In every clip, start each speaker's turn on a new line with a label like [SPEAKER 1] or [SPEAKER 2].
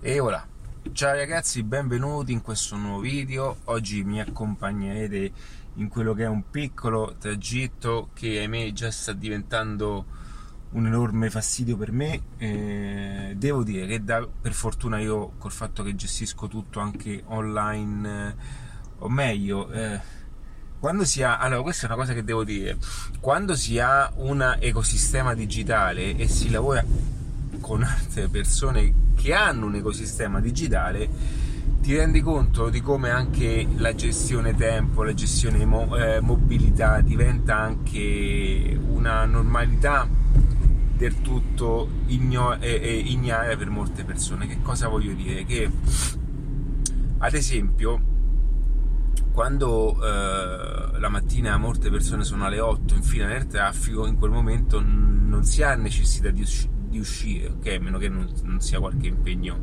[SPEAKER 1] E ora, ciao ragazzi, benvenuti in questo nuovo video. Oggi mi accompagnerete in quello che è un piccolo tragitto che ahimè già sta diventando un enorme fastidio per me. Eh, devo dire che da, per fortuna io col fatto che gestisco tutto anche online, eh, o meglio, eh, quando si ha, allora questa è una cosa che devo dire, quando si ha un ecosistema digitale e si lavora con altre persone che hanno un ecosistema digitale, ti rendi conto di come anche la gestione tempo, la gestione mo- eh, mobilità diventa anche una normalità del tutto igno- eh, ignara per molte persone. Che cosa voglio dire? Che ad esempio quando eh, la mattina molte persone sono alle 8 in fila nel traffico, in quel momento non si ha necessità di, usci- di uscire, ok? A meno che non, non sia qualche impegno,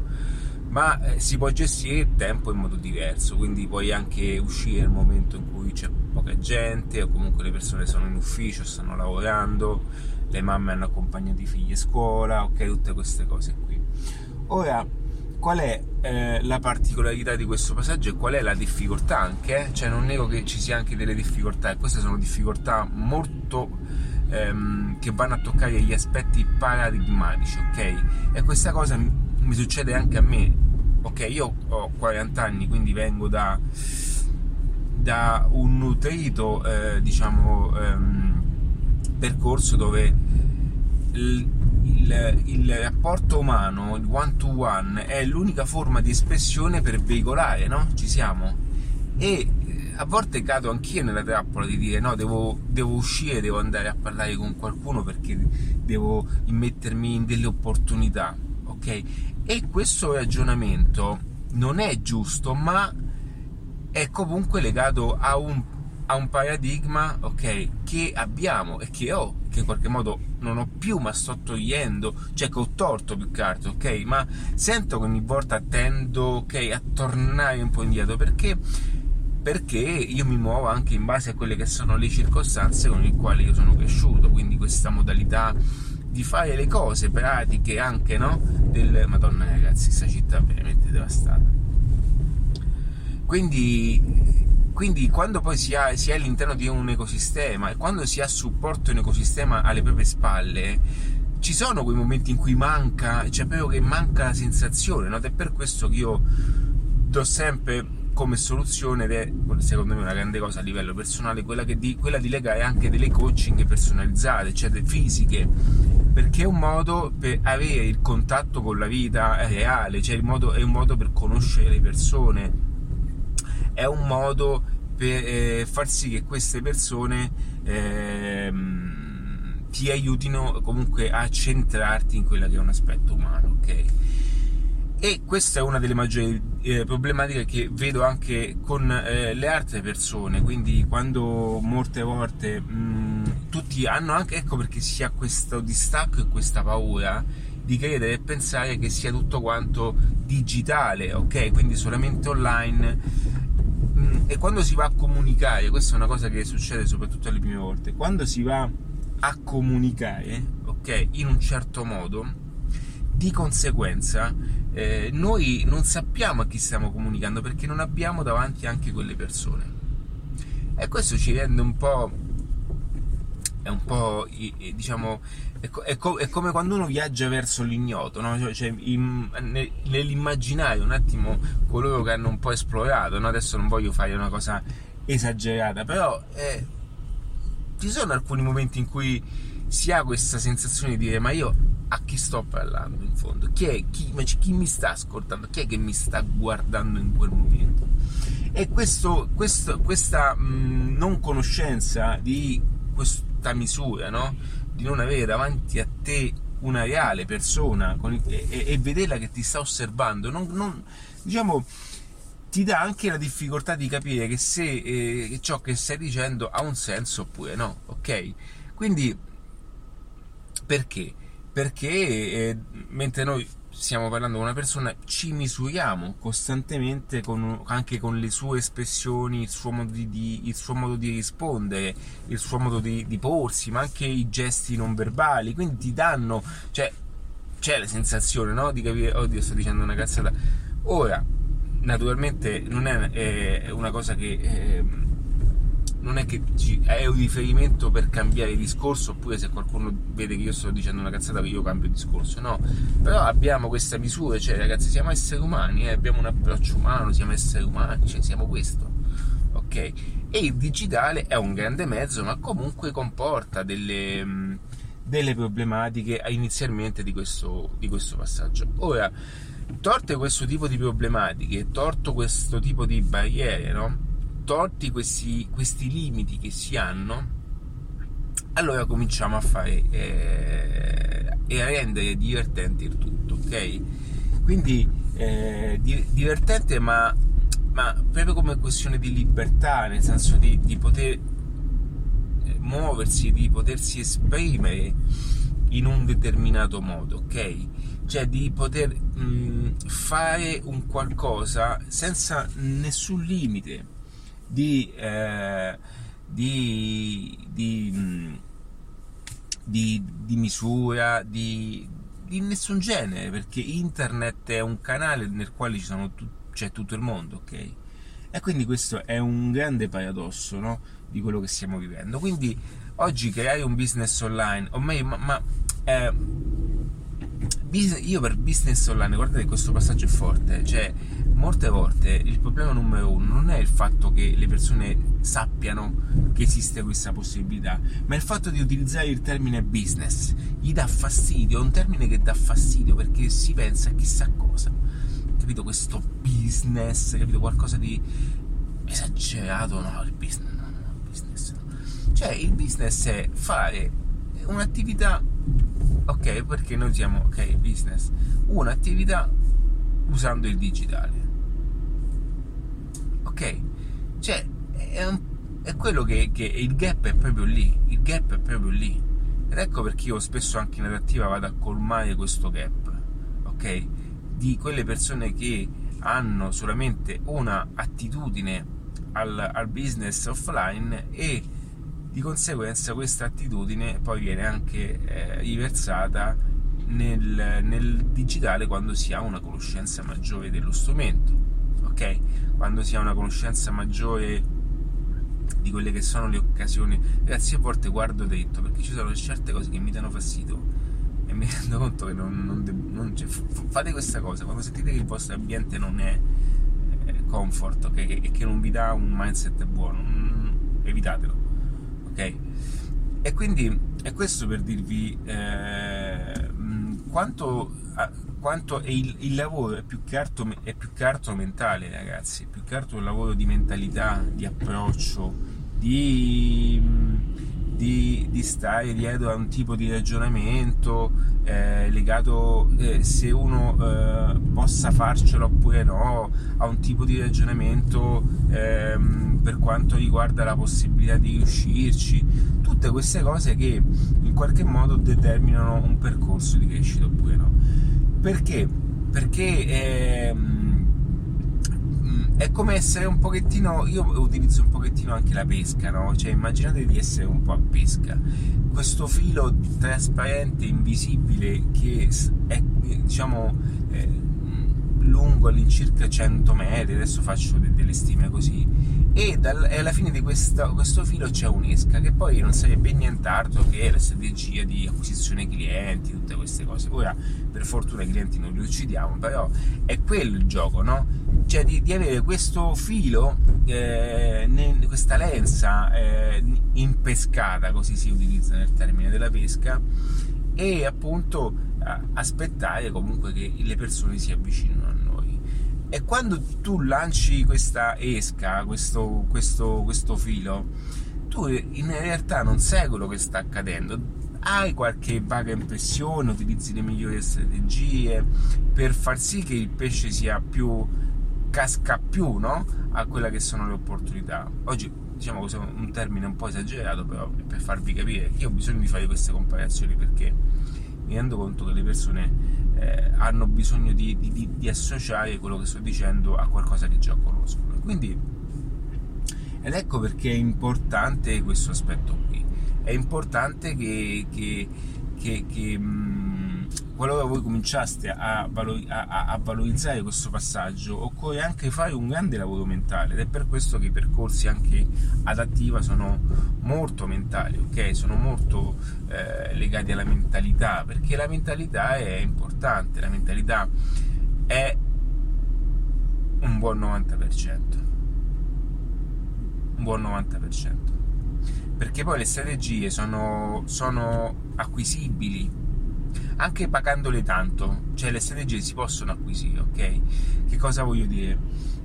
[SPEAKER 1] ma eh, si può gestire il tempo in modo diverso, quindi puoi anche uscire nel momento in cui c'è poca gente o comunque le persone sono in ufficio, stanno lavorando, le mamme hanno accompagnato i figli a scuola, ok? Tutte queste cose qui. Ora, qual è eh, la particolarità di questo passaggio e qual è la difficoltà anche? Cioè non nego che ci sia anche delle difficoltà e queste sono difficoltà molto ehm, che vanno a toccare gli aspetti paradigmatici, ok? E questa cosa mi succede anche a me, ok? Io ho 40 anni, quindi vengo da, da un nutrito, eh, diciamo, ehm, percorso dove il, il, il, rapporto umano, il one to one, è l'unica forma di espressione per veicolare, no? Ci siamo? E a volte cado anch'io nella trappola di dire no, devo, devo, uscire, devo andare a parlare con qualcuno perché devo immettermi in delle opportunità, ok? E questo ragionamento non è giusto, ma è comunque legato a un, a un paradigma, ok, che abbiamo e che ho, che in qualche modo non ho più, ma sto togliendo, cioè che ho torto più che altro, ok? Ma sento che ogni volta tendo, ok, a tornare un po' indietro perché perché io mi muovo anche in base a quelle che sono le circostanze con le quali io sono cresciuto, quindi questa modalità di fare le cose pratiche anche, no? Del... Madonna ragazzi, questa città è veramente devastata. Quindi, quindi quando poi si, ha, si è all'interno di un ecosistema e quando si ha supporto in ecosistema alle proprie spalle, ci sono quei momenti in cui manca, cioè proprio che manca la sensazione, no? Ed è per questo che io do sempre come soluzione ed è secondo me una grande cosa a livello personale quella, di, quella di legare anche delle coaching personalizzate, cioè fisiche, perché è un modo per avere il contatto con la vita reale, cioè modo, è un modo per conoscere le persone, è un modo per eh, far sì che queste persone eh, ti aiutino comunque a centrarti in quella che è un aspetto umano, ok? E questa è una delle maggiori eh, problematiche che vedo anche con eh, le altre persone. Quindi quando molte volte mh, tutti hanno anche ecco perché si ha questo distacco e questa paura di credere e pensare che sia tutto quanto digitale ok? Quindi solamente online. Mh, e quando si va a comunicare questa è una cosa che succede soprattutto alle prime volte. Quando si va a comunicare ok? In un certo modo di conseguenza eh, noi non sappiamo a chi stiamo comunicando perché non abbiamo davanti anche quelle persone. E questo ci rende un po'. È un po'. diciamo. È, è, è come quando uno viaggia verso l'ignoto, no? cioè, cioè in, nell'immaginario un attimo coloro che hanno un po' esplorato. No? Adesso non voglio fare una cosa esagerata, però eh, ci sono alcuni momenti in cui si ha questa sensazione di dire ma io a chi sto parlando in fondo? Chi è? Chi, chi, mi sta ascoltando? Chi è che mi sta guardando in quel momento? E questo, questo, questa mh, non conoscenza di questa misura, no? di non avere davanti a te una reale persona con, e, e, vederla che ti sta osservando, non, non, diciamo, ti dà anche la difficoltà di capire che se eh, ciò che stai dicendo ha un senso oppure no, ok? Quindi perché? Perché eh, mentre noi stiamo parlando con una persona, ci misuriamo costantemente con, anche con le sue espressioni, il suo modo di, di, suo modo di rispondere, il suo modo di, di, porsi, ma anche i gesti non verbali. Quindi ti danno, cioè, c'è la sensazione no? di capire, oddio sto dicendo una cazzata. Ora, naturalmente non è, è una cosa che... Eh, non è che è un riferimento per cambiare discorso oppure se qualcuno vede che io sto dicendo una cazzata che io cambio discorso no. Però abbiamo questa misura cioè ragazzi siamo esseri umani eh, abbiamo un approccio umano siamo esseri umani cioè siamo questo ok. E il digitale è un grande mezzo ma comunque comporta delle, delle problematiche inizialmente di questo, di questo passaggio. Ora torte questo tipo di problematiche torto questo tipo di barriere no tolti questi, questi limiti che si hanno, allora cominciamo a fare eh, e a rendere divertente il tutto, ok? Quindi eh, divertente ma, ma, proprio come questione di libertà, nel senso di, di poter eh, muoversi, di potersi esprimere in un determinato modo, ok? Cioè di poter mh, fare un qualcosa senza nessun limite di, eh, di, di, di, misura, di, nessun genere, perché internet è un canale nel quale tu, c'è tutto il mondo, ok? E quindi questo è un grande paradosso no? di quello che stiamo vivendo. Quindi oggi creare un business online, o meglio, ma, ma eh, io per business online, guardate questo passaggio è forte, cioè molte volte il problema numero uno non è il fatto che le persone sappiano che esiste questa possibilità, ma il fatto di utilizzare il termine business gli dà fastidio, è un termine che dà fastidio perché si pensa a chissà cosa, capito? Questo business, capito? Qualcosa di esagerato, no, il business, no, no, il business no. Cioè il business è fare un'attività, ok, perché noi siamo, ok, business, un'attività usando il digitale ok? Cioè, è, un, è quello che, che, il gap è proprio lì, il gap è proprio lì. Ed ecco perché io spesso anche in adattiva vado a colmare questo gap, ok? Di quelle persone che hanno solamente una attitudine al, al business offline e di conseguenza questa attitudine poi viene anche eh, riversata nel, nel digitale quando si ha una conoscenza maggiore dello strumento, ok? quando si ha una conoscenza maggiore di quelle che sono le occasioni. Ragazzi, a volte guardo dritto perché ci sono certe cose che mi danno fastidio e mi rendo conto che non, non, non fate questa cosa quando sentite che il vostro ambiente non è eh, comfort okay, e che non vi dà un mindset buono, mm, evitatelo, ok? E quindi è questo per dirvi eh, quanto quanto il, il, lavoro è più, che altro, è più che altro mentale, ragazzi, è più che altro un lavoro di mentalità, di approccio, di, di, di stare dietro a un tipo di ragionamento eh, legato eh, se uno eh, possa farcelo oppure no, a un tipo di ragionamento ehm, per quanto riguarda la possibilità di riuscirci, tutte queste cose che in qualche modo determinano un percorso di crescita oppure no. Perché? Perché mm, è come essere un pochettino, io utilizzo un pochettino anche la pesca, no? Cioè immaginate di essere un po' a pesca, questo filo trasparente, invisibile, che è diciamo eh, lungo all'incirca 100 metri, adesso faccio delle stime così, e, dal, alla fine di questa, questo filo c'è un'esca che poi non sarebbe nient'altro che la strategia di acquisizione clienti, tutte queste cose. Ora, per fortuna i clienti non li uccidiamo, però è quello il gioco, no? Cioè di, di avere questo filo, eh, ne, questa lenza eh, impescata, così si utilizza nel termine della pesca, e appunto aspettare comunque che le persone si avvicinino e quando tu lanci questa esca, questo, questo, questo filo, tu in realtà non sai quello che sta accadendo. Hai qualche vaga impressione, utilizzi le migliori strategie per far sì che il pesce sia più casca più no? a quelle che sono le opportunità. Oggi diciamo che è un termine un po' esagerato, però per farvi capire, io ho bisogno di fare queste comparazioni perché mi rendo conto che le persone eh, hanno bisogno di, di, di, associare quello che sto dicendo a qualcosa che già conoscono. Quindi, ed ecco perché è importante questo aspetto qui. È importante che, che, che, che, mh, qualora voi cominciaste a, valor- a, a, valorizzare questo passaggio, occorre anche fare un grande lavoro mentale ed è per questo che i percorsi anche adattiva sono molto mentali, ok? Sono molto eh, legati alla mentalità, perché la mentalità è importante, la mentalità è un buon 90%. Un buon 90%. Perché poi le strategie sono, sono acquisibili anche pagandole tanto, cioè le strategie si possono acquisire, ok? Che cosa voglio dire?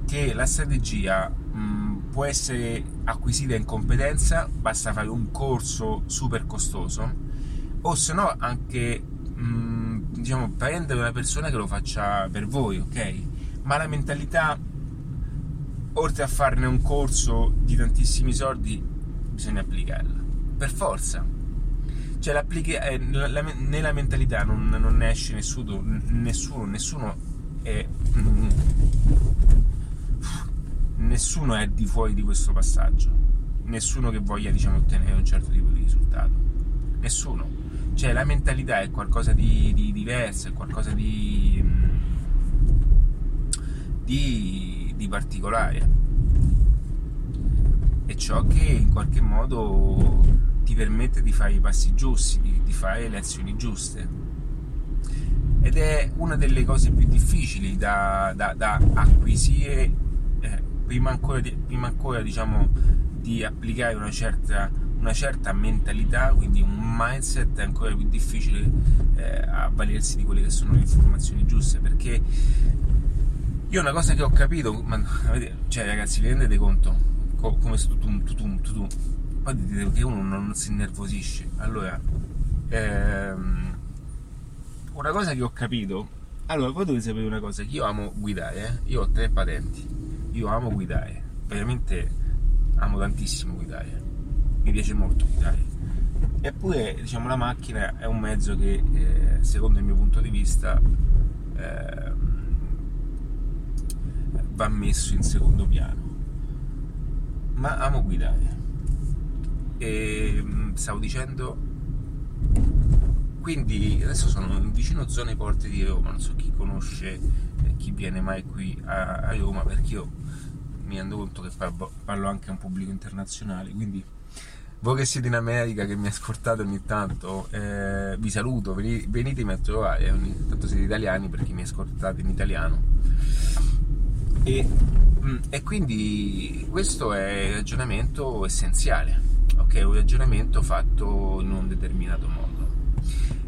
[SPEAKER 1] Che la strategia mh, può essere acquisita in competenza, basta fare un corso super costoso, o se no anche mh, diciamo prendere una persona che lo faccia per voi, ok? Ma la mentalità, oltre a farne un corso di tantissimi soldi, bisogna applicarla per forza cioè eh, la, nella mentalità non, non esce nessuno, nessuno, nessuno è, nessuno è di fuori di questo passaggio, nessuno che voglia diciamo, ottenere un certo tipo di risultato, nessuno. Cioè la mentalità è qualcosa di, di diverso, è qualcosa di, mm, di, di particolare. È ciò che in qualche modo ti permette di fare i passi giusti, di, di fare le azioni giuste. Ed è una delle cose più difficili da, da, da acquisire eh, prima ancora, di, prima ancora diciamo, di applicare una certa, una certa, mentalità, quindi un mindset è ancora più difficile eh, avvalersi di quelle che sono le informazioni giuste, perché io una cosa che ho capito, ma, cioè ragazzi vi rendete conto come tutum tutum tutum poi dite che uno non si innervosisce. Allora, ehm, una cosa che ho capito, allora voi dovete sapere una cosa, che io amo guidare, eh? io ho tre patenti, io amo guidare, veramente amo tantissimo guidare, mi piace molto guidare. Eppure, diciamo, la macchina è un mezzo che, eh, secondo il mio punto di vista, eh, va messo in secondo piano. Ma amo guidare e mm, stavo dicendo, quindi adesso sono vicino zone porte di Roma, non so chi conosce, eh, chi viene mai qui a, a, Roma, perché io mi rendo conto che parlo, anche a un pubblico internazionale, quindi voi che siete in America, che mi ascoltate ogni tanto, eh, vi saluto, venite, venitemi a trovare, ogni tanto siete italiani perché mi ascoltate in italiano. E, mm, e quindi questo è il ragionamento essenziale ok? Un ragionamento fatto in un determinato modo.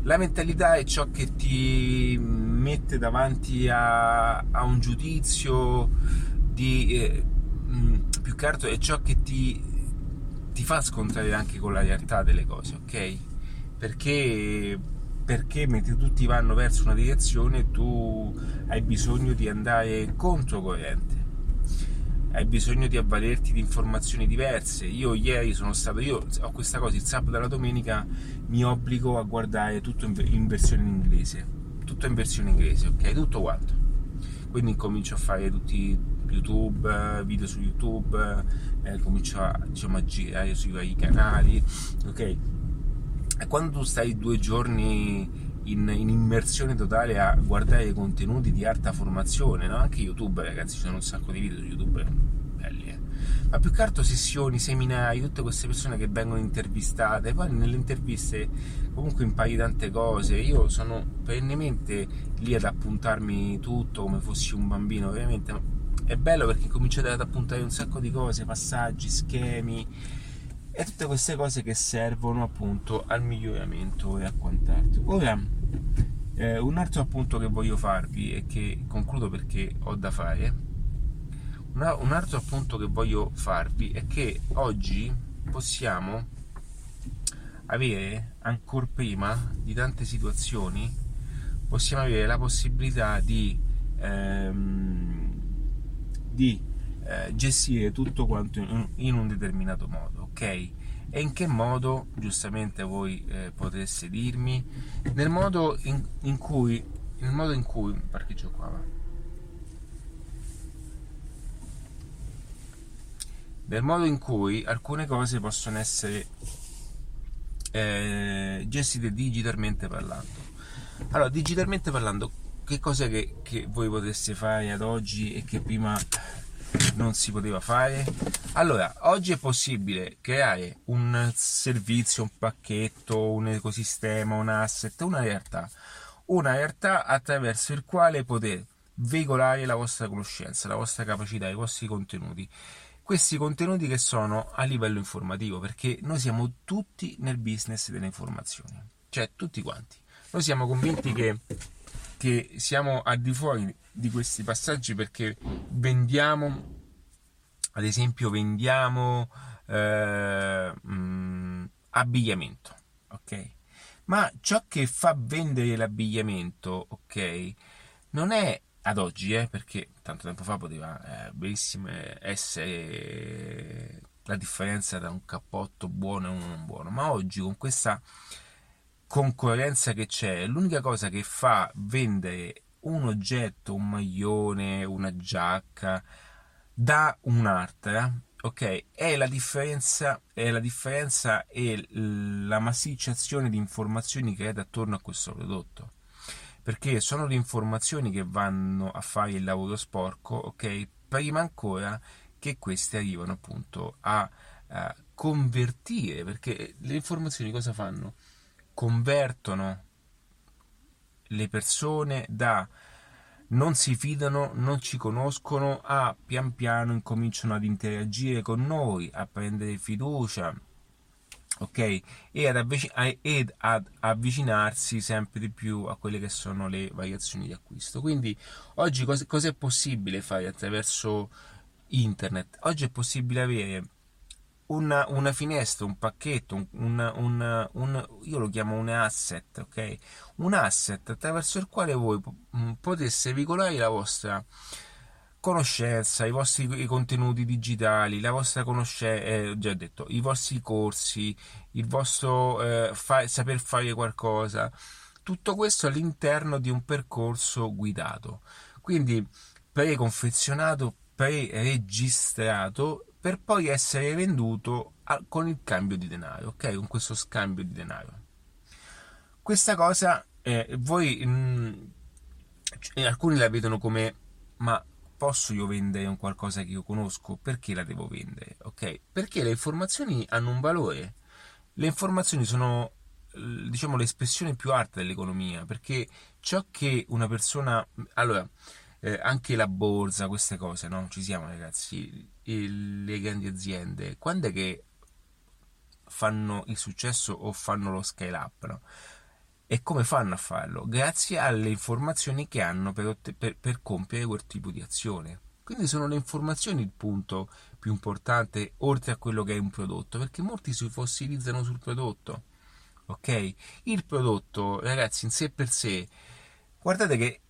[SPEAKER 1] La mentalità è ciò che ti mette davanti a, a un giudizio di... Eh, più che altro è ciò che ti, ti fa scontrare anche con la realtà delle cose, ok? Perché perché mentre tutti vanno verso una direzione tu hai bisogno di andare controcorrente hai bisogno di avvalerti di informazioni diverse. Io ieri sono stato, io ho questa cosa, il sabato della domenica mi obbligo a guardare tutto in, versione in inglese, tutto in versione inglese, ok? Tutto quanto. Quindi comincio a fare tutti YouTube, video su YouTube, eh, comincio a, diciamo, a girare sui vari canali, ok? E quando tu stai due giorni in, in, immersione totale a guardare contenuti di alta formazione, no? anche YouTube, ragazzi, ci sono un sacco di video su YouTube belli, eh? ma più che altro sessioni, seminari, tutte queste persone che vengono intervistate, poi nelle interviste comunque impari tante cose, io sono perennemente lì ad appuntarmi tutto come fossi un bambino, veramente è bello perché cominciate ad appuntare un sacco di cose, passaggi, schemi e tutte queste cose che servono appunto al miglioramento e a quant'altro. Ora, eh, un altro appunto che voglio farvi e che concludo perché ho da fare, una, un altro appunto che voglio farvi è che oggi possiamo avere ancora prima di tante situazioni possiamo avere la possibilità di, ehm, di eh, gestire tutto quanto in, in, un determinato modo, ok? E in che modo, giustamente voi eh, potreste dirmi, nel modo in, in, cui, nel modo in cui, parcheggio qua, va. Nel modo in cui alcune cose possono essere eh, gestite digitalmente parlando. Allora, digitalmente parlando, che cosa che, che voi potreste fare ad oggi e che prima non si poteva fare? Allora, oggi è possibile creare un servizio, un pacchetto, un ecosistema, un asset, una realtà, una realtà attraverso il quale poter veicolare la vostra conoscenza, la vostra capacità, i vostri contenuti. Questi contenuti che sono a livello informativo, perché noi siamo tutti nel business delle informazioni, cioè tutti quanti. Noi siamo convinti che, che siamo al di fuori di questi passaggi perché vendiamo, ad esempio, vendiamo eh, mh, mm, abbigliamento, ok? Ma ciò che fa vendere l'abbigliamento, ok, non è ad oggi, eh, perché tanto tempo fa poteva eh, benissimo essere la differenza tra un cappotto buono e uno non buono, ma oggi con questa concorrenza che c'è, l'unica cosa che fa vendere un oggetto, un maglione, una giacca da un'altra, ok, è la differenza, è la differenza e la massicciazione di informazioni è attorno a questo prodotto perché sono le informazioni che vanno a fare il lavoro sporco, ok? Prima ancora che queste arrivano appunto a, a convertire, perché le informazioni cosa fanno? Convertono le persone da non si fidano, non ci conoscono, a pian piano incominciano ad interagire con noi, a prendere fiducia, ok? E ad, avvic- ed ad avvicinarsi sempre di più a quelle che sono le variazioni di acquisto. Quindi oggi cos- è possibile fare attraverso internet? Oggi è possibile avere una, una finestra, un pacchetto, un, un, un, io lo chiamo un asset, ok? Un asset attraverso il quale voi potesse veicolare la vostra conoscenza, i vostri contenuti digitali, la vostra conoscenza, eh, già detto, i vostri corsi, il vostro eh, fa- saper fare qualcosa, tutto questo all'interno di un percorso guidato, quindi preconfezionato, pre-registrato per poi essere venduto con il cambio di denaro, ok? Con questo scambio di denaro. Questa cosa eh, voi mh, mm, alcuni la vedono come ma posso io vendere un qualcosa che io conosco? Perché la devo vendere? Ok? Perché le informazioni hanno un valore. Le informazioni sono diciamo l'espressione più alta dell'economia, perché ciò che una persona allora eh, anche la borsa, queste cose, no? Ci siamo ragazzi, le grandi aziende, quando è che fanno il successo o fanno lo scale up, no? E come fanno a farlo? Grazie alle informazioni che hanno per, per, per compiere quel tipo di azione. Quindi sono le informazioni il punto più importante oltre a quello che è un prodotto, perché molti si fossilizzano sul prodotto. Ok? Il prodotto, ragazzi, in sé per sé, guardate che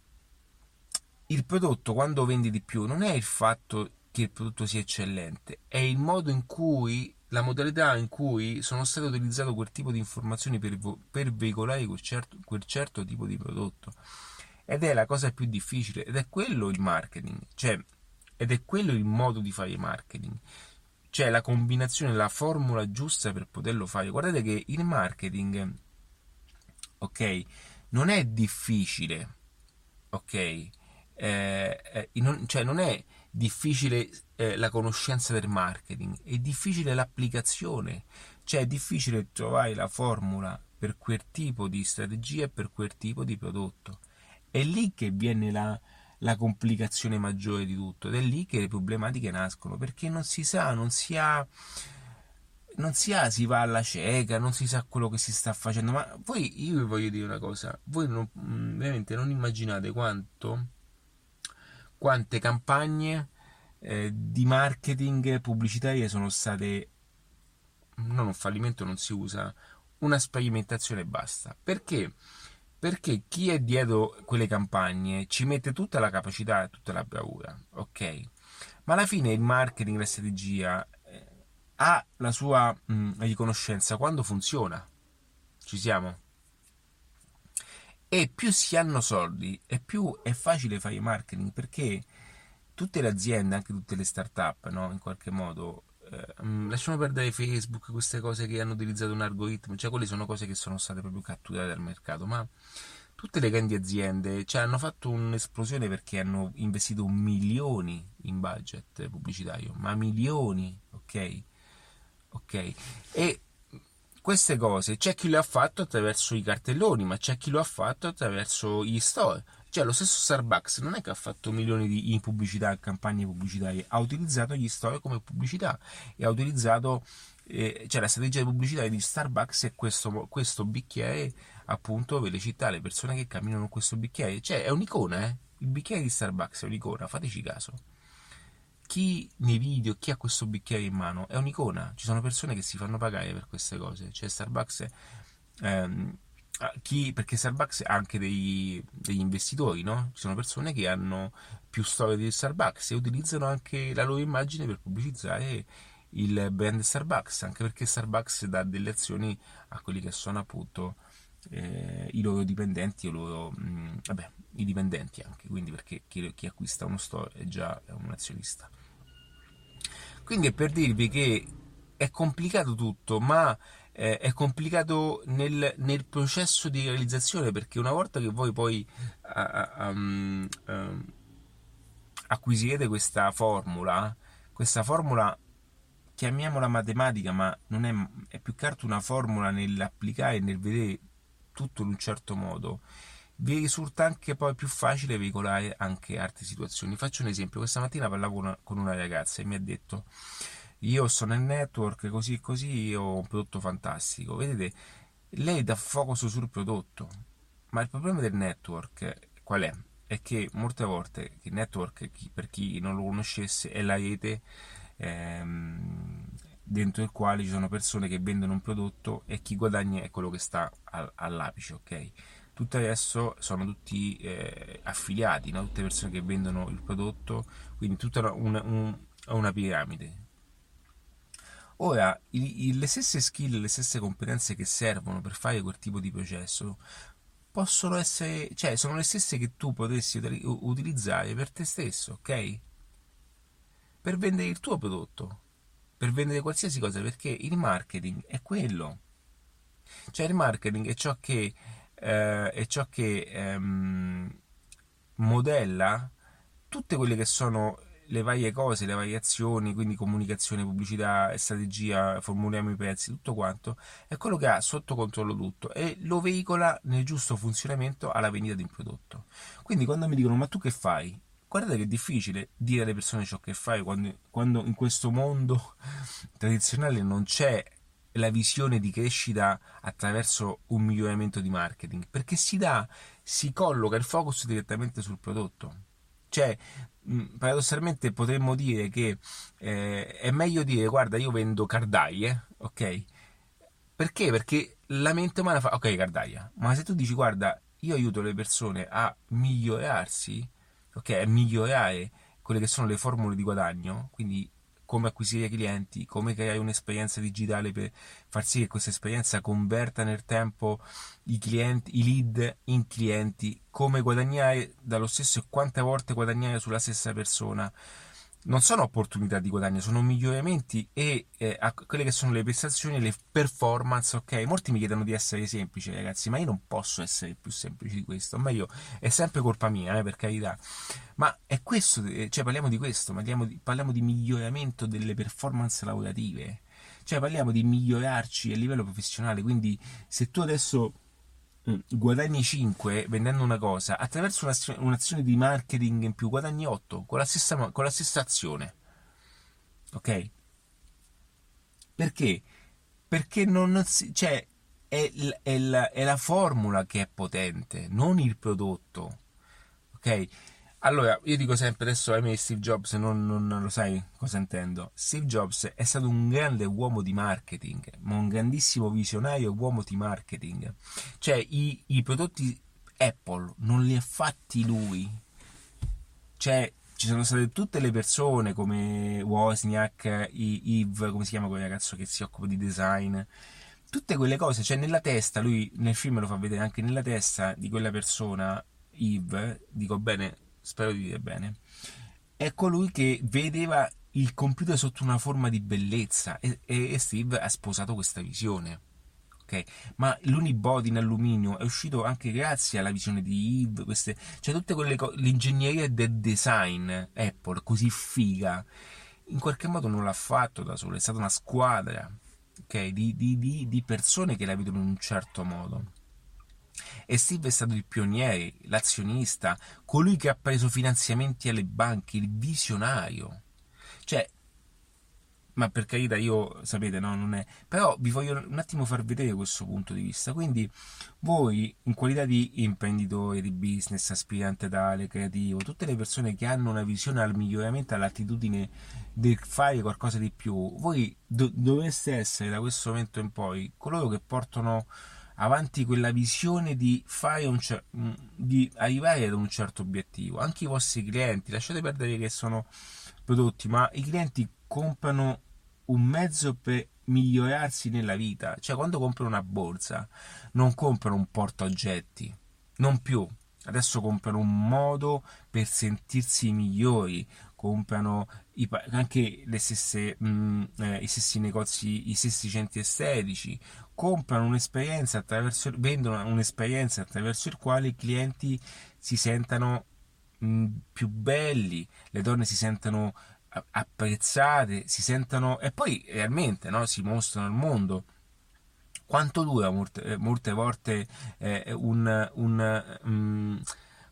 [SPEAKER 1] il prodotto quando vendi di più non è il fatto che il prodotto sia eccellente, è il modo in cui la modalità in cui sono state utilizzate quel tipo di informazioni per, per veicolare quel certo, quel certo, tipo di prodotto. Ed è la cosa più difficile, ed è quello il marketing, cioè, ed è quello il modo di fare marketing. Cioè la combinazione, la formula giusta per poterlo fare. Guardate che il marketing, ok, non è difficile, ok, eh, eh, non, cioè non è difficile eh, la conoscenza del marketing, è difficile l'applicazione, cioè è difficile trovare la formula per quel tipo di strategia e per quel tipo di prodotto. È lì che viene la, la complicazione maggiore di tutto ed è lì che le problematiche nascono perché non si sa, non si ha non si ha, si va alla cieca, non si sa quello che si sta facendo. Ma voi, io vi voglio dire una cosa: voi non, veramente non immaginate quanto quante campagne eh, di marketing pubblicitarie sono state non un fallimento non si usa una sperimentazione e basta. Perché? Perché chi è dietro quelle campagne ci mette tutta la capacità e tutta la bravura ok? Ma alla fine il marketing la strategia eh, ha la sua mh, riconoscenza quando funziona. Ci siamo e più si hanno soldi e più è facile fare marketing perché tutte le aziende, anche tutte le start-up, no? in qualche modo, eh, mm, lasciamo perdere Facebook, queste cose che hanno utilizzato un algoritmo, cioè quelle sono cose che sono state proprio catturate dal mercato, ma tutte le grandi aziende cioè, hanno fatto un'esplosione perché hanno investito milioni in budget pubblicitario, ma milioni, ok? Ok? E queste cose c'è chi lo ha fatto attraverso i cartelloni, ma c'è chi lo ha fatto attraverso gli store. Cioè, lo stesso Starbucks non è che ha fatto milioni di pubblicità, campagne pubblicitarie, ha utilizzato gli store come pubblicità e ha utilizzato, eh, cioè la strategia di pubblicità di Starbucks è questo, questo bicchiere appunto per le città, le persone che camminano con questo bicchiere. Cioè, è un'icona, eh? Il bicchiere di Starbucks è un'icona, fateci caso chi nei video, chi ha questo bicchiere in mano è un'icona. Ci sono persone che si fanno pagare per queste cose. Cioè, Starbucks, ehm, chi, perché Starbucks ha anche dei, degli investitori, no? Ci sono persone che hanno più storie di Starbucks e utilizzano anche la loro immagine per pubblicizzare il brand Starbucks, anche perché Starbucks dà delle azioni a quelli che sono appunto eh, i loro dipendenti, o loro, mh, mm, vabbè, i dipendenti anche, quindi perché chi, chi acquista uno store è già un azionista. Quindi è per dirvi che è complicato tutto, ma eh, è complicato nel, nel, processo di realizzazione perché una volta che voi poi um, um, acquisirete questa formula, questa formula chiamiamola matematica, ma non è, è più che altro una formula nell'applicare e nel vedere tutto in un certo modo, vi risulta anche poi più facile veicolare anche altre situazioni. Faccio un esempio, questa mattina parlavo una, con una ragazza e mi ha detto io sono nel network così e così ho un prodotto fantastico. Vedete, lei dà focus sul prodotto, ma il problema del network qual è? È che molte volte il network, per chi non lo conoscesse, è la rete ehm, dentro il quale ci sono persone che vendono un prodotto e chi guadagna è quello che sta all'apice, ok? tutto adesso sono tutti eh, affiliati, no? tutte persone che vendono il prodotto, quindi tutta una, un, una piramide. Ora, i, le stesse skill, le stesse competenze che servono per fare quel tipo di processo possono essere, cioè sono le stesse che tu potresti utilizzare per te stesso, ok? Per vendere il tuo prodotto, per vendere qualsiasi cosa, perché il marketing è quello. Cioè il marketing è ciò che eh, è ciò che ehm, modella tutte quelle che sono le varie cose, le variazioni, quindi comunicazione, pubblicità, strategia, formuliamo i prezzi, tutto quanto, è quello che ha sotto controllo tutto e lo veicola nel giusto funzionamento alla vendita di un prodotto. Quindi quando mi dicono ma tu che fai? Guardate che è difficile dire alle persone ciò che fai quando, quando in questo mondo tradizionale non c'è la visione di crescita attraverso un miglioramento di marketing, perché si dà, si colloca il focus direttamente sul prodotto. Cioè, paradossalmente potremmo dire che eh, è meglio dire guarda io vendo cardaie, ok? Perché? Perché la mente umana fa ok cardaia, ma se tu dici guarda io aiuto le persone a migliorarsi, ok? A migliorare quelle che sono le formule di guadagno, quindi come acquisire clienti, come creare un'esperienza digitale per far sì che questa esperienza converta nel tempo i, clienti, i lead in clienti, come guadagnare dallo stesso e quante volte guadagnare sulla stessa persona non sono opportunità di guadagno, sono miglioramenti e eh, a quelle che sono le prestazioni, le performance, ok? Molti mi chiedono di essere semplici, ragazzi, ma io non posso essere più semplice di questo, ma io è sempre colpa mia, eh, per carità. Ma è questo, eh, cioè parliamo di questo, parliamo di, parliamo di miglioramento delle performance lavorative. Cioè parliamo di migliorarci a livello professionale, quindi se tu adesso. Guadagni 5 vendendo una cosa, attraverso un'azione, un'azione di marketing in più guadagni 8 con la stessa, con la stessa azione. Ok? Perché? Perché non si, cioè, è, è, la, è la formula che è potente, non il prodotto. Ok? Allora, io dico sempre adesso, ahimè, Steve Jobs, non, non, non, lo sai cosa intendo. Steve Jobs è stato un grande uomo di marketing, ma un grandissimo visionario uomo di marketing. Cioè, i, i prodotti Apple non li ha fatti lui. Cioè, ci sono state tutte le persone come Wozniak, Yves, come si chiama quel ragazzo che si occupa di design, tutte quelle cose, cioè nella testa, lui nel film lo fa vedere anche nella testa di quella persona, Yves, dico bene, spero di dire bene, è colui che vedeva il computer sotto una forma di bellezza e, e Steve ha sposato questa visione. Ok? ok? Ma l'unibody in alluminio è uscito anche grazie alla visione di Eve, queste, cioè tutte quelle cose, l'ingegneria del design Apple così figa, in qualche modo non l'ha fatto da solo, è stata una squadra, ok? Di, di, di, di persone che la vedono in un certo modo. E Steve è stato il pioniere, l'azionista, colui che ha preso finanziamenti alle banche, il visionario. Cioè, ma per carità io sapete no non è però vi voglio un attimo far vedere questo punto di vista quindi voi in qualità di imprenditore di business aspirante tale creativo tutte le persone che hanno una visione al miglioramento all'attitudine di fare qualcosa di più voi do- dovreste essere da questo momento in poi coloro che portano avanti quella visione di, cer- di arrivare ad un certo obiettivo anche i vostri clienti lasciate perdere che sono prodotti ma i clienti comprano un mezzo per migliorarsi nella vita. Cioè, quando comprano una borsa, non comprano un portaoggetti, non più. Adesso comprano un modo per sentirsi migliori, comprano i, anche stesse, mh, mm, eh, i stessi negozi, i stessi centri estetici, comprano un'esperienza attraverso, vendono un'esperienza attraverso il quale i clienti si sentano più belli, le donne si sentono apprezzate, si sentono e poi realmente no, si mostrano al mondo. Quanto dura molte, eh, molte volte eh, un, un, um,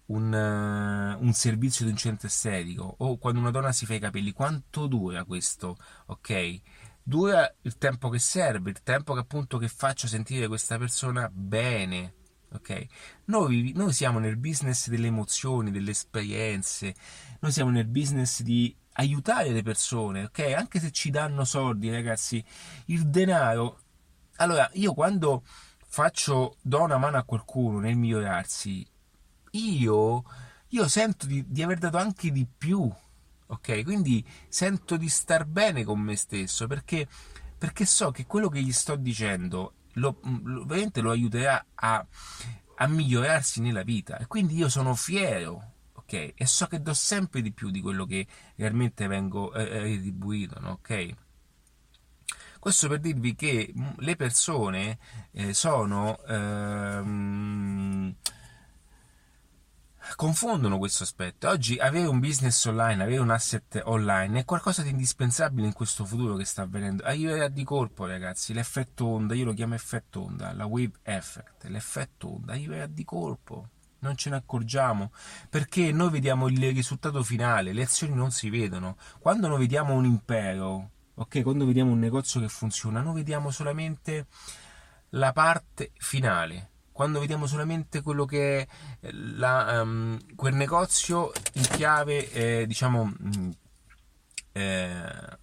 [SPEAKER 1] un, uh, un, servizio di un centro estetico o quando una donna si fa i capelli? Quanto dura questo? Ok? Dura il tempo che serve, il tempo che appunto che faccio sentire questa persona bene. Ok? Noi, noi siamo nel business delle emozioni, delle esperienze, noi siamo nel business di aiutare le persone, ok? Anche se ci danno soldi, ragazzi, il denaro. Allora, io quando faccio, do una mano a qualcuno nel migliorarsi, io, io sento di, di aver dato anche di più, ok? Quindi sento di star bene con me stesso perché, perché so che quello che gli sto dicendo lo, lo, veramente lo aiuterà a, a migliorarsi nella vita e quindi io sono fiero ok? E so che do sempre di più di quello che realmente vengo eh, eh retribuito, no? ok? Questo per dirvi che mm, le persone eh, sono ehm, confondono questo aspetto. Oggi avere un business online, avere un asset online è qualcosa di indispensabile in questo futuro che sta avvenendo. Arriverà di colpo, ragazzi. L'effetto onda, io lo chiamo effetto onda, la wave effect, l'effetto onda arriverà di colpo non ce ne accorgiamo perché noi vediamo il risultato finale, le azioni non si vedono. Quando noi vediamo un impero, ok, quando vediamo un negozio che funziona, noi vediamo solamente la parte finale. Quando vediamo solamente quello che è la, um, quel negozio in chiave, eh, diciamo, mm, eh,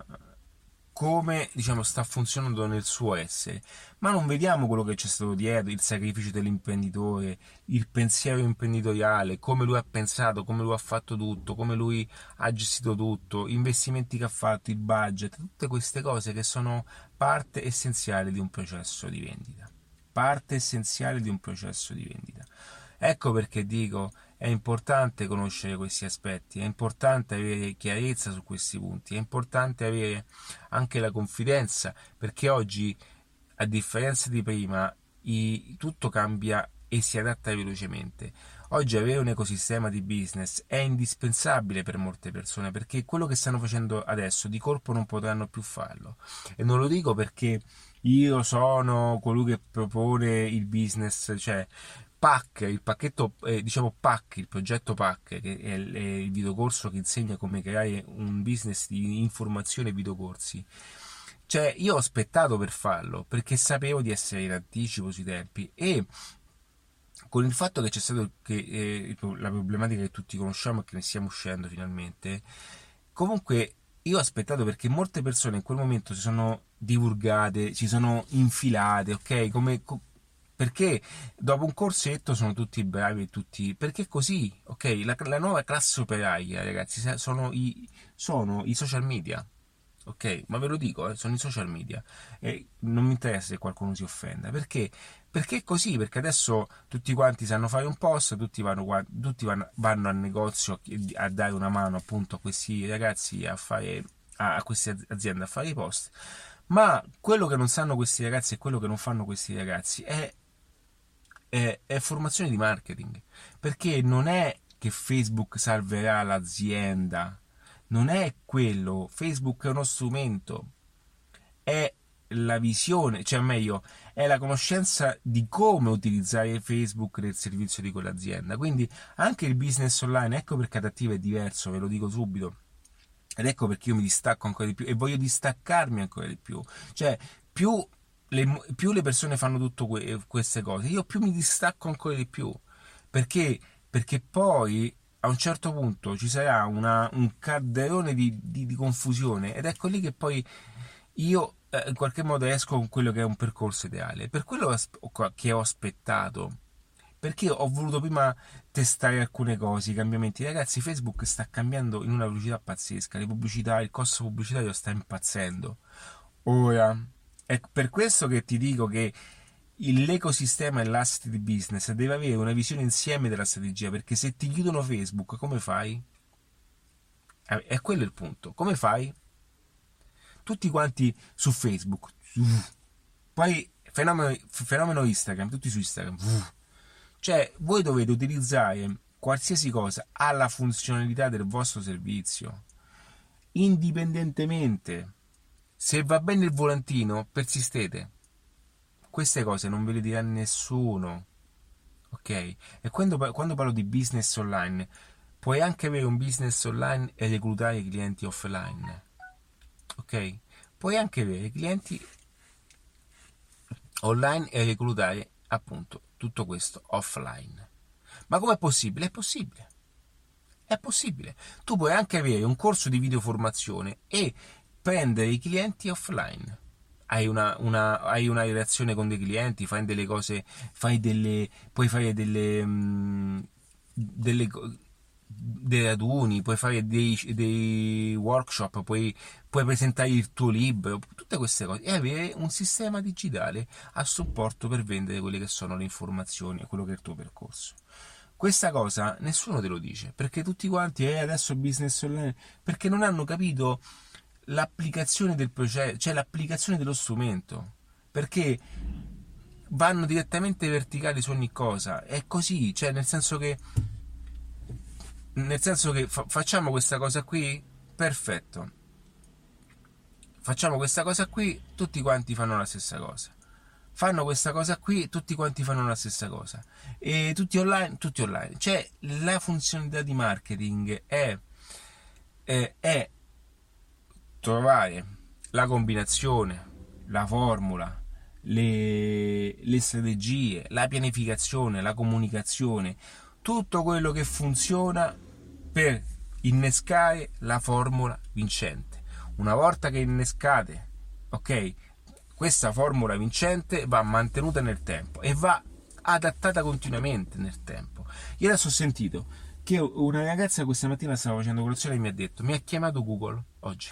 [SPEAKER 1] come diciamo, sta funzionando nel suo essere, ma non vediamo quello che c'è stato dietro, il sacrificio dell'imprenditore, il pensiero imprenditoriale, come lui ha pensato, come lui ha fatto tutto, come lui ha gestito tutto, investimenti che ha fatto, il budget, tutte queste cose che sono parte essenziale di un processo di vendita. Parte essenziale di un processo di vendita. Ecco perché dico è importante conoscere questi aspetti, è importante avere chiarezza su questi punti, è importante avere anche la confidenza perché oggi, a differenza di prima, i, tutto cambia e si adatta velocemente. Oggi avere un ecosistema di business è indispensabile per molte persone perché quello che stanno facendo adesso di colpo non potranno più farlo. E non lo dico perché io sono colui che propone il business, cioè PAC, il pacchetto, eh, diciamo PAC, il progetto PAC, che è è il videocorso che insegna come creare un business di informazione e videocorsi. Cioè, io ho aspettato per farlo perché sapevo di essere in anticipo sui tempi e con il fatto che c'è stato che, eh, la problematica che tutti conosciamo e che ne stiamo uscendo finalmente, comunque io ho aspettato perché molte persone in quel momento si sono divulgate, si sono infilate, ok? Come, perché dopo un corsetto sono tutti bravi tutti perché così ok? La, la, nuova classe operaia ragazzi sono i, sono i social media ok? Ma ve lo dico eh, sono i social media. E non mi interessa se qualcuno si offenda perché perché è così perché adesso tutti quanti sanno fare un post tutti vanno, tutti vanno, vanno al negozio a dare una mano appunto a questi ragazzi a fare a, queste aziende a fare i post Ma quello che non sanno questi ragazzi e quello che non fanno questi ragazzi è, è, è formazione di marketing. Perché non è che Facebook salverà l'azienda, non è quello. Facebook è uno strumento, è la visione, cioè meglio, è la conoscenza di come utilizzare Facebook nel servizio di quell'azienda. Quindi anche il business online, ecco perché adattivo è diverso, ve lo dico subito. Ed ecco perché io mi distacco ancora di più e voglio distaccarmi ancora di più. Cioè, più le, più le persone fanno tutte que- queste cose, io più mi distacco ancora di più. Perché? Perché poi a un certo punto ci sarà una, un calderone di, di, di confusione ed ecco lì che poi io eh, in qualche modo esco con quello che è un percorso ideale. Per quello che ho aspettato, perché ho voluto prima testare alcune cose, i cambiamenti. Ragazzi, Facebook sta cambiando in una velocità pazzesca, le pubblicità, il costo pubblicitario sta impazzendo. Ora, è per questo che ti dico che l'ecosistema e l'asset di business deve avere una visione insieme della strategia, perché se ti chiudono Facebook, come fai? Eh, è quello il punto. Come fai? Tutti quanti su Facebook, poi fenomeno, fenomeno Instagram, tutti su Instagram. Cioè, voi dovete utilizzare qualsiasi cosa alla funzionalità del vostro servizio, indipendentemente. Se va bene il volantino, persistete. Queste cose non ve le dirà nessuno. Ok? E quando, quando parlo di business online, puoi anche avere un business online e reclutare clienti offline ok? Puoi anche avere clienti online e reclutare appunto tutto questo offline. Ma com'è possibile? È possibile. È possibile. Tu puoi anche avere un corso di videoformazione e prendere i clienti offline. Hai una, una, hai una relazione con dei clienti, fai delle cose, fai delle, puoi fare delle, mh, delle dei raduni, puoi fare dei, dei workshop, puoi, puoi, presentare il tuo libro, tutte queste cose e avere un sistema digitale a supporto per vendere quelle che sono le informazioni e quello che è il tuo percorso. Questa cosa nessuno te lo dice perché tutti quanti, eh, adesso business online, perché non hanno capito l'applicazione del processo, cioè l'applicazione dello strumento, perché vanno direttamente verticali su ogni cosa. È così, cioè nel senso che nel senso che fa- facciamo questa cosa qui, perfetto. Facciamo questa cosa qui, tutti quanti fanno la stessa cosa. Fanno questa cosa qui, tutti quanti fanno la stessa cosa. E tutti online, tutti online. Cioè, la funzionalità di marketing è, è, è trovare la combinazione, la formula, le, le strategie, la pianificazione, la comunicazione, tutto quello che funziona per innescare la formula vincente. Una volta che innescate, ok, questa formula vincente va mantenuta nel tempo e va adattata continuamente nel tempo. Io adesso ho sentito che una ragazza questa mattina stava facendo colazione e mi ha detto, mi ha chiamato Google oggi,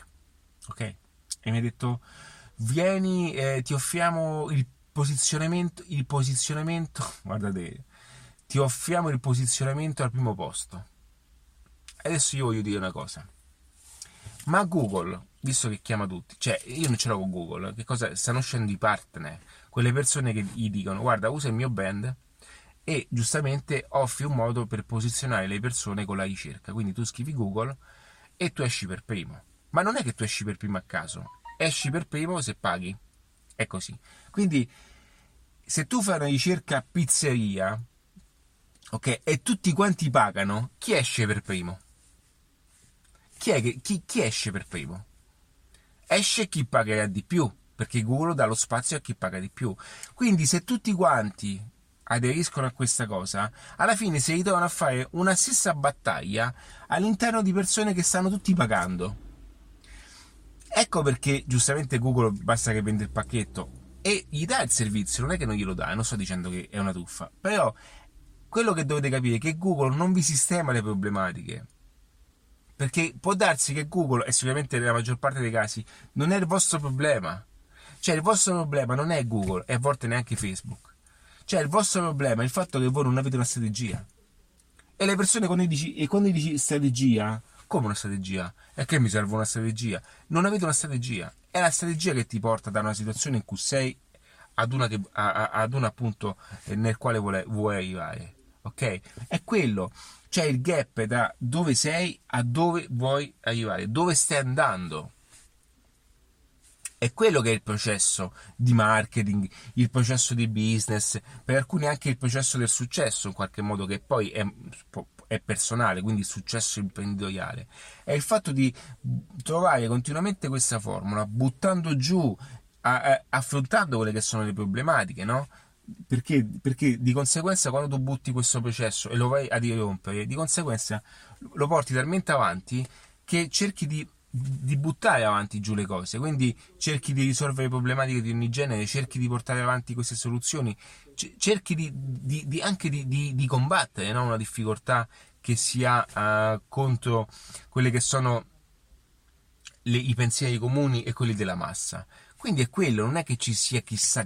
[SPEAKER 1] ok? E mi ha detto, vieni, eh, ti offriamo il posizionamento, il posizionamento, guardate, ti offriamo il posizionamento al primo posto adesso io voglio dire una cosa. Ma Google, visto che chiama tutti, cioè io non ce l'ho con Google, che cosa stanno uscendo i partner, quelle persone che gli dicono guarda usa il mio brand e giustamente offri un modo per posizionare le persone con la ricerca. Quindi tu scrivi Google e tu esci per primo. Ma non è che tu esci per primo a caso, esci per primo se paghi. È così. Quindi se tu fai una ricerca pizzeria, ok, e tutti quanti pagano, chi esce per primo? Chi, che, chi, chi esce per primo? Esce chi pagherà di più, perché Google dà lo spazio a chi paga di più. Quindi se tutti quanti aderiscono a questa cosa, alla fine si ritrovano a fare una stessa battaglia all'interno di persone che stanno tutti pagando. Ecco perché giustamente Google basta che vende il pacchetto e gli dà il servizio, non è che non glielo dà, non sto dicendo che è una tuffa, però quello che dovete capire è che Google non vi sistema le problematiche. Perché può darsi che Google, e sicuramente nella maggior parte dei casi, non è il vostro problema. Cioè il vostro problema non è Google e a volte neanche Facebook. Cioè il vostro problema è il fatto che voi non avete una strategia. E le persone quando dici, quando dici strategia Come una strategia? E che mi serve una strategia? Non avete una strategia. È la strategia che ti porta da una situazione in cui sei ad una, ad una appunto nel quale vuoi, vuoi arrivare. Ok? È quello. C'è il gap da dove sei a dove vuoi arrivare, dove stai andando. È quello che è il processo di marketing, il processo di business, per alcuni anche il processo del successo, in qualche modo, che poi è, è personale, quindi il successo imprenditoriale. È il fatto di trovare continuamente questa formula, buttando giù, affrontando quelle che sono le problematiche, no? Perché, perché, di conseguenza quando tu butti questo processo e lo vai a rirompere, di conseguenza lo porti talmente avanti che cerchi di di buttare avanti giù le cose, quindi cerchi di risolvere problematiche di ogni genere, cerchi di portare avanti queste soluzioni, cerchi di, di anche di, combattere no? una difficoltà che si ha uh, contro quelli che sono le, i pensieri comuni e quelli della massa. Quindi è quello, non è che ci sia chissà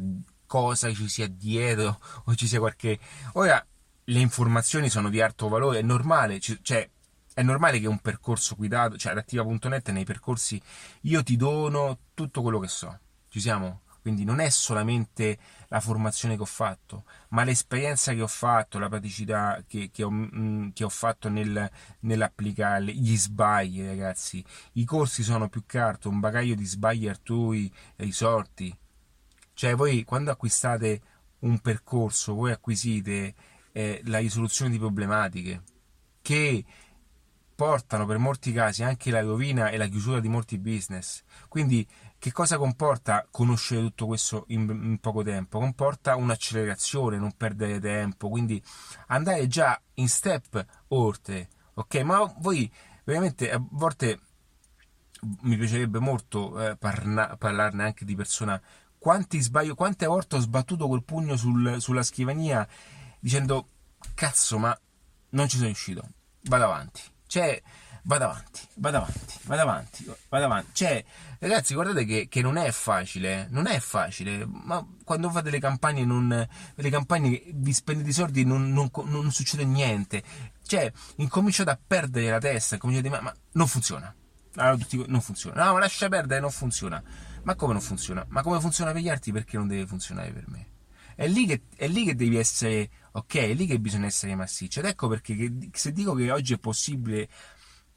[SPEAKER 1] cosa ci sia dietro o ci sia qualche... Ora, le informazioni sono di alto valore, è normale, cioè è normale che un percorso guidato, cioè adattiva.net nei percorsi io ti dono tutto quello che so. Ci siamo? Quindi non è solamente la formazione che ho fatto, ma l'esperienza che ho fatto, la praticità che, che, ho, mm, che ho, fatto nel, nell'applicare, gli sbagli, ragazzi. I corsi sono più che altro un bagaglio di sbagli altrui risorti. Cioè, voi quando acquistate un percorso, voi acquisite eh, la risoluzione di problematiche che portano per molti casi anche la rovina e la chiusura di molti business. Quindi che cosa comporta conoscere tutto questo in, in, poco tempo? Comporta un'accelerazione, non perdere tempo, quindi andare già in step oltre, ok? Ma voi veramente a volte mi piacerebbe molto eh, parla, parlarne anche di persona. Quanti sbaglio, quante volte ho sbattuto quel pugno sul, sulla scrivania dicendo cazzo, ma non ci sono riuscito, vado avanti cioè, vado avanti, vado avanti, vado avanti, vado avanti. Cioè, ragazzi, guardate che, che non è facile, non è facile, ma quando fate le campagne, non, le campagne vi spendete i soldi non, non, non succede niente. Cioè, incominciate a perdere la testa, cominciate a dire, ma, ma non funziona. Allora tutti, non funziona. No, ma lascia perdere, non funziona. Ma come non funziona? Ma come funziona per gli altri? Perché non deve funzionare per me? È lì che, è lì che devi essere ok? È lì che bisogna essere massicci. Ed ecco perché che, se dico che oggi è possibile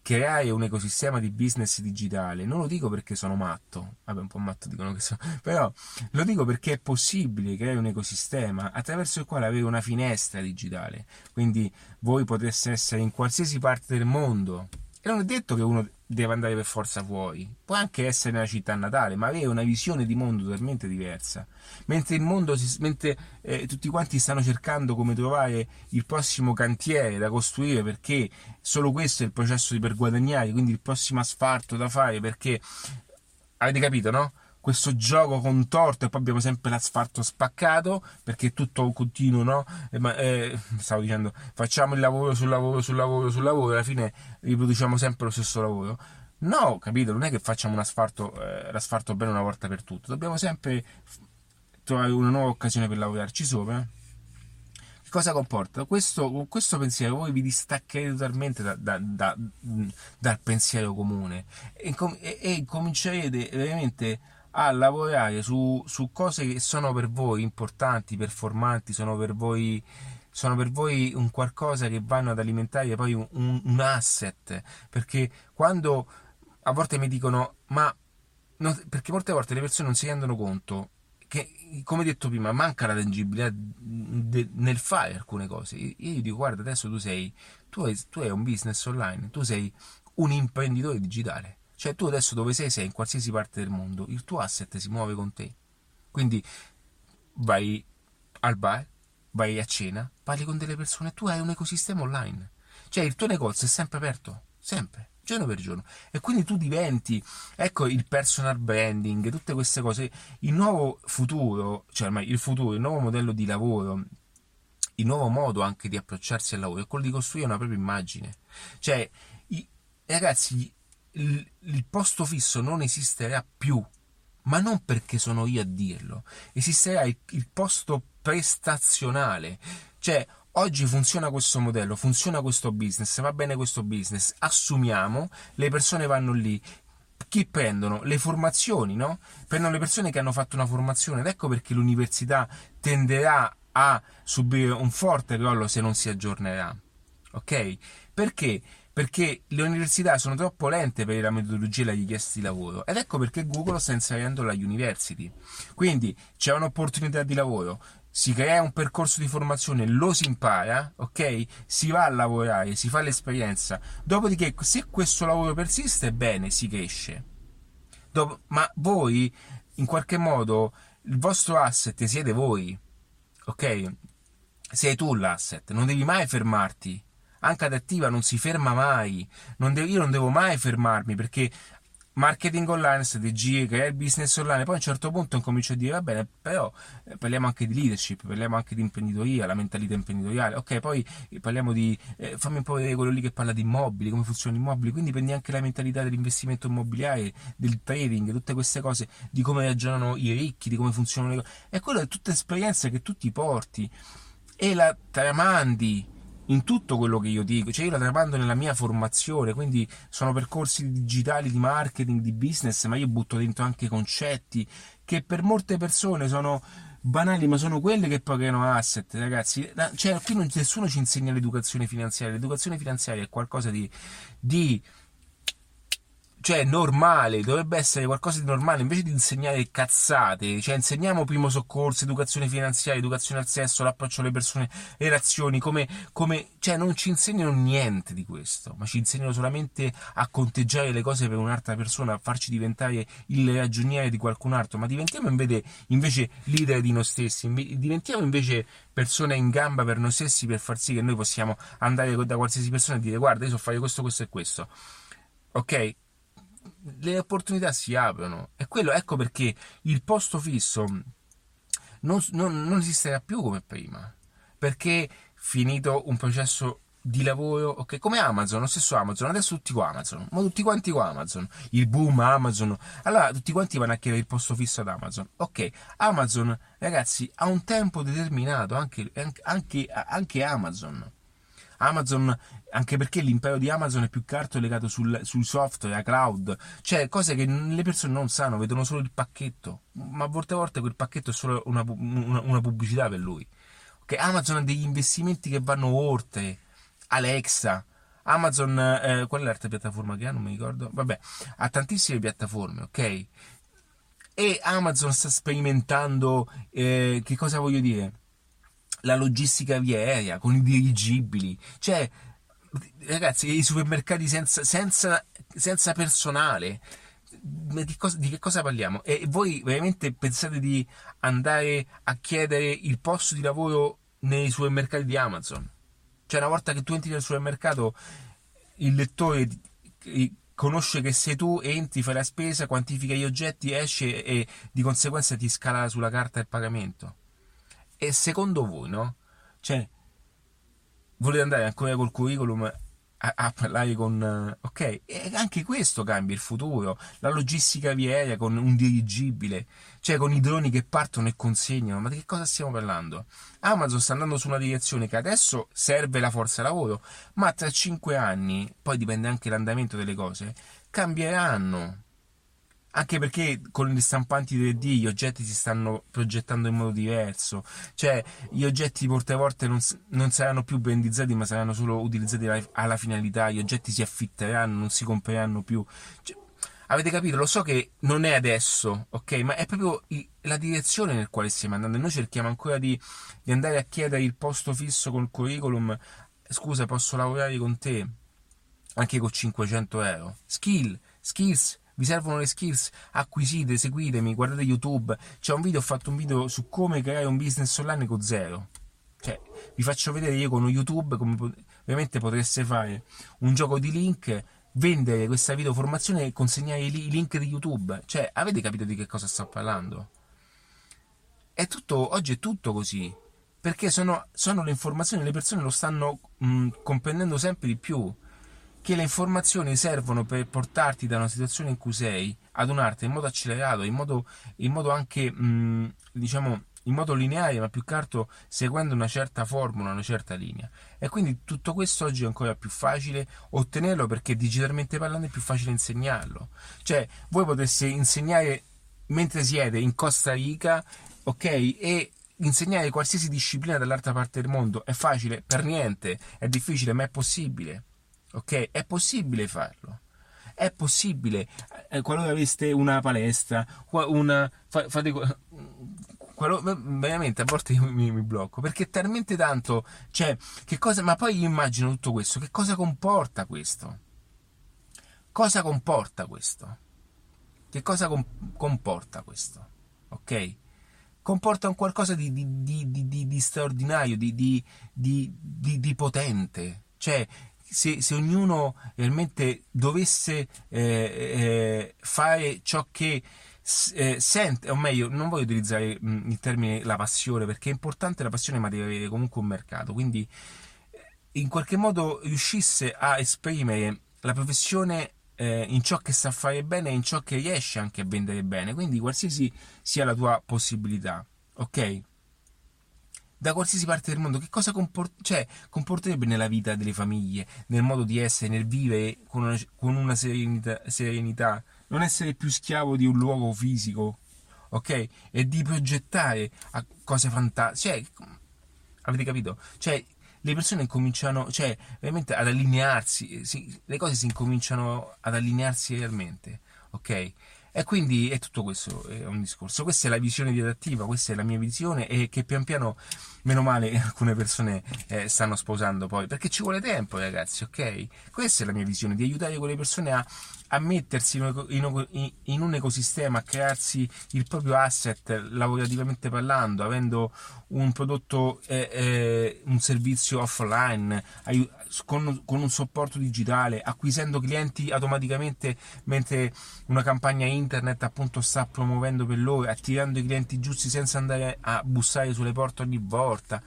[SPEAKER 1] creare un ecosistema di business digitale, non lo dico perché sono matto, vabbè un po' matto dicono che sono, però lo dico perché è possibile creare un ecosistema attraverso il quale avere una finestra digitale, quindi voi potreste essere in qualsiasi parte del mondo e non è detto che uno deve andare per forza fuori, può anche essere nella città natale, ma avere una visione di mondo totalmente diversa. Mentre il mondo, si, mentre eh, tutti quanti stanno cercando come trovare il prossimo cantiere da costruire, perché solo questo è il processo di per guadagnare, quindi il prossimo asfalto da fare, perché avete capito, no? Questo gioco contorto e poi abbiamo sempre l'asfalto spaccato perché è tutto continuo, no? Eh, ma, eh, stavo dicendo, facciamo il lavoro sul lavoro sul lavoro sul lavoro e alla fine riproduciamo sempre lo stesso lavoro. No, capito? Non è che facciamo un asfalto, eh, l'asfalto bene una volta per tutte, dobbiamo sempre trovare una nuova occasione per lavorarci sopra. Cosa comporta? Questo, questo pensiero voi vi distaccherete totalmente da, da, da, dal pensiero comune e, e, e comincerete veramente a lavorare su, su cose che sono per voi importanti, performanti, sono per voi sono per voi un qualcosa che vanno ad alimentare poi un, un, asset. Perché quando a volte mi dicono ma no, perché molte volte le persone non si rendono conto che come detto prima manca la tangibilità de, nel fare alcune cose. Io gli dico guarda adesso tu sei tu hai, tu hai un business online tu sei un imprenditore digitale cioè tu adesso dove sei, sei in qualsiasi parte del mondo, il tuo asset si muove con te. Quindi vai al bar, vai a cena, parli con delle persone, tu hai un ecosistema online. Cioè il tuo negozio è sempre aperto, sempre, giorno per giorno. E quindi tu diventi, ecco il personal branding, tutte queste cose. Il nuovo futuro, cioè ormai il futuro, il nuovo modello di lavoro, il nuovo modo anche di approcciarsi al lavoro è quello di costruire una propria immagine. Cioè, i, ragazzi, il, il posto fisso non esisterà più, ma non perché sono io a dirlo, esisterà il, il posto prestazionale. Cioè, oggi funziona questo modello, funziona questo business, va bene questo business, assumiamo, le persone vanno lì, chi prendono? Le formazioni, no? Prendono le persone che hanno fatto una formazione ed ecco perché l'università tenderà a subire un forte crollo se non si aggiornerà. Ok? Perché? Perché le università sono troppo lente per la metodologia e la richiesta di lavoro ed ecco perché Google sta inserendo la university. Quindi c'è un'opportunità di lavoro, si crea un percorso di formazione, lo si impara, ok? Si va a lavorare, si fa l'esperienza. Dopodiché, se questo lavoro persiste, bene, si cresce. Dopo, ma voi, in qualche modo, il vostro asset siete voi, ok? Sei tu l'asset, non devi mai fermarti. Anche ad attiva non si ferma mai. Non devo, io non devo mai fermarmi perché marketing online, strategie, creare il business online, poi a un certo punto incomincio a dire va bene, però eh, parliamo anche di leadership, parliamo anche di imprenditoria, la mentalità imprenditoriale, ok, poi eh, parliamo di, eh, fammi un po' vedere quello lì che parla di immobili, come funzionano gli immobili, quindi prendi anche la mentalità dell'investimento immobiliare, del trading, tutte queste cose, di come ragionano i ricchi, di come funzionano le cose, e quello è tutta esperienza che tu ti porti. E la tramandi in tutto quello che io dico, cioè io la tramando nella mia formazione, quindi sono percorsi digitali di marketing, di business, ma io butto dentro anche concetti che per molte persone sono banali, ma sono quelle che pagano asset, ragazzi. Cioè, qui non, nessuno ci insegna l'educazione finanziaria, l'educazione finanziaria è qualcosa di, di cioè normale, dovrebbe essere qualcosa di normale, invece di insegnare cazzate, cioè insegniamo primo soccorso, educazione finanziaria, educazione al sesso, l'approccio alle persone, le relazioni, come, come, cioè non ci insegnano niente di questo, ma ci insegnano solamente a conteggiare le cose per un'altra persona, a farci diventare il ragioniere di qualcun altro, ma diventiamo invece, invece leader di noi stessi, diventiamo invece persone in gamba per noi stessi per far sì che noi possiamo andare da qualsiasi persona e dire guarda io so fare questo, questo e questo. Ok? Le opportunità si aprono. E quello, ecco perché il posto fisso non, non, non esisterà più come prima. Perché finito un processo di lavoro, ok, come Amazon, lo stesso Amazon, adesso tutti qua Amazon, ma tutti quanti qua Amazon, il boom Amazon, allora tutti quanti vanno a chiedere il posto fisso ad Amazon, ok, Amazon ragazzi ha un tempo determinato, anche, anche, anche Amazon, Amazon, anche perché l'impero di Amazon è più che altro legato sul, sui software, la cloud, cioè cose che le persone non sanno, vedono solo il pacchetto, ma a volte a volte quel pacchetto è solo una, una, una pubblicità per lui. Okay? Amazon ha degli investimenti che vanno oltre, Alexa, Amazon, eh, qual è l'altra piattaforma che ha? Non mi ricordo. Vabbè, ha tantissime piattaforme, ok? E Amazon sta sperimentando, eh, che cosa voglio dire? la logistica via aerea, con i dirigibili, cioè ragazzi, i supermercati senza, senza, senza personale. Di, cosa, di che cosa parliamo? E voi veramente pensate di andare a chiedere il posto di lavoro nei supermercati di Amazon? Cioè, una volta che tu entri nel supermercato, il lettore conosce che sei tu, entri, fai la spesa, quantifica gli oggetti, esce e di conseguenza ti scala sulla carta il pagamento. E secondo voi, no? Cioè, volete andare ancora col curriculum a, a parlare con... ok, e anche questo cambia il futuro, la logistica viaria con un dirigibile, cioè con i droni che partono e consegnano, ma di che cosa stiamo parlando? Amazon sta andando su una direzione che adesso serve la forza lavoro, ma tra 5 anni, poi dipende anche l'andamento delle cose, cambieranno anche perché con gli stampanti 3D gli oggetti si stanno progettando in modo diverso, cioè gli oggetti a volte non, non saranno più brandizzati ma saranno solo utilizzati alla, alla, finalità, gli oggetti si affitteranno, non si compreranno più. Cioè, avete capito? Lo so che non è adesso, ok? Ma è proprio la direzione nel quale stiamo andando. Noi cerchiamo ancora di, di andare a chiedere il posto fisso col curriculum. Scusa, posso lavorare con te? Anche con 500 euro. Skill, skills vi servono le skills, acquisite, seguitemi, guardate YouTube. C'è un video, ho fatto un video su come creare un business online con zero. Cioè, vi faccio vedere io con YouTube come ovviamente potreste fare un gioco di link, vendere questa video formazione e consegnare i link di YouTube. Cioè, avete capito di che cosa sto parlando? È tutto, oggi è tutto così. Perché sono, sono le informazioni, le persone lo stanno mh, comprendendo sempre di più che le informazioni servono per portarti da una situazione in cui sei ad un'arte in modo accelerato, in modo, in modo anche, mh, diciamo, in modo lineare, ma più che altro seguendo una certa formula, una certa linea. E quindi tutto questo oggi è ancora più facile ottenerlo perché digitalmente parlando è più facile insegnarlo. Cioè, voi potreste insegnare mentre siete in Costa Rica, ok? E insegnare qualsiasi disciplina dall'altra parte del mondo è facile? Per niente, è difficile, ma è possibile. Ok? È possibile farlo. È possibile, eh, qualora aveste una palestra, una, fate, veramente a volte io mi, mi, blocco perché talmente tanto cioè che cosa ma poi io immagino tutto questo che cosa comporta questo? Cosa comporta questo? Che cosa com- comporta questo? Ok? Comporta un qualcosa di, di, di, di straordinario di, potente. Cioè se, se, ognuno realmente dovesse eh, eh, fare ciò che eh, sente, o meglio, non voglio utilizzare mh, il termine la passione perché è importante la passione, ma deve avere comunque un mercato. Quindi, eh, in qualche modo riuscisse a esprimere la professione eh, in ciò che sa fare bene e in ciò che riesce anche a vendere bene. Quindi, qualsiasi sia la tua possibilità, ok? Da qualsiasi parte del mondo, che cosa comport- cioè, comporterebbe nella vita delle famiglie, nel modo di essere, nel vivere con una, con una serenità, serenità, non essere più schiavo di un luogo fisico, ok? E di progettare cose fantastiche. Cioè, avete capito? Cioè, le persone incominciano, cioè, veramente ad allinearsi, si, le cose si incominciano ad allinearsi realmente, ok? E quindi è tutto questo, è un discorso. Questa è la visione di adattiva, questa è la mia visione e che pian piano, meno male, alcune persone eh, stanno sposando poi, perché ci vuole tempo ragazzi, ok? Questa è la mia visione, di aiutare quelle persone a, a mettersi in un ecosistema, a crearsi il proprio asset lavorativamente parlando, avendo un prodotto, eh, eh, un servizio offline, con, con, un supporto digitale, acquisendo clienti automaticamente mentre una campagna internet appunto sta promuovendo per loro, attirando i clienti giusti senza andare a bussare sulle porte ogni volta.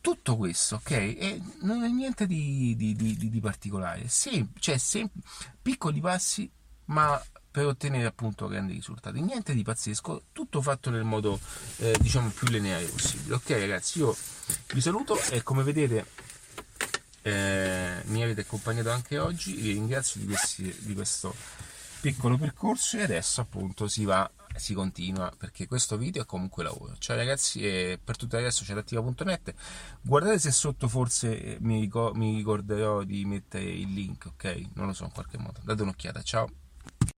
[SPEAKER 1] Tutto questo, ok? E non è niente di, di, di, di particolare, Sem- cioè sem- piccoli passi, ma per ottenere appunto grandi risultati. Niente di pazzesco, tutto fatto nel modo eh, diciamo più lineare possibile. Ok ragazzi, io vi saluto e come vedete eh, mi avete accompagnato anche oggi, vi ringrazio di, questi, di questo piccolo percorso e adesso appunto si va si continua perché questo video è comunque lavoro. Ciao ragazzi e per tutto resto c'è attiva.net guardate se sotto forse mi, ricorderò di mettere il link ok? Non lo so in qualche modo. Date un'occhiata ciao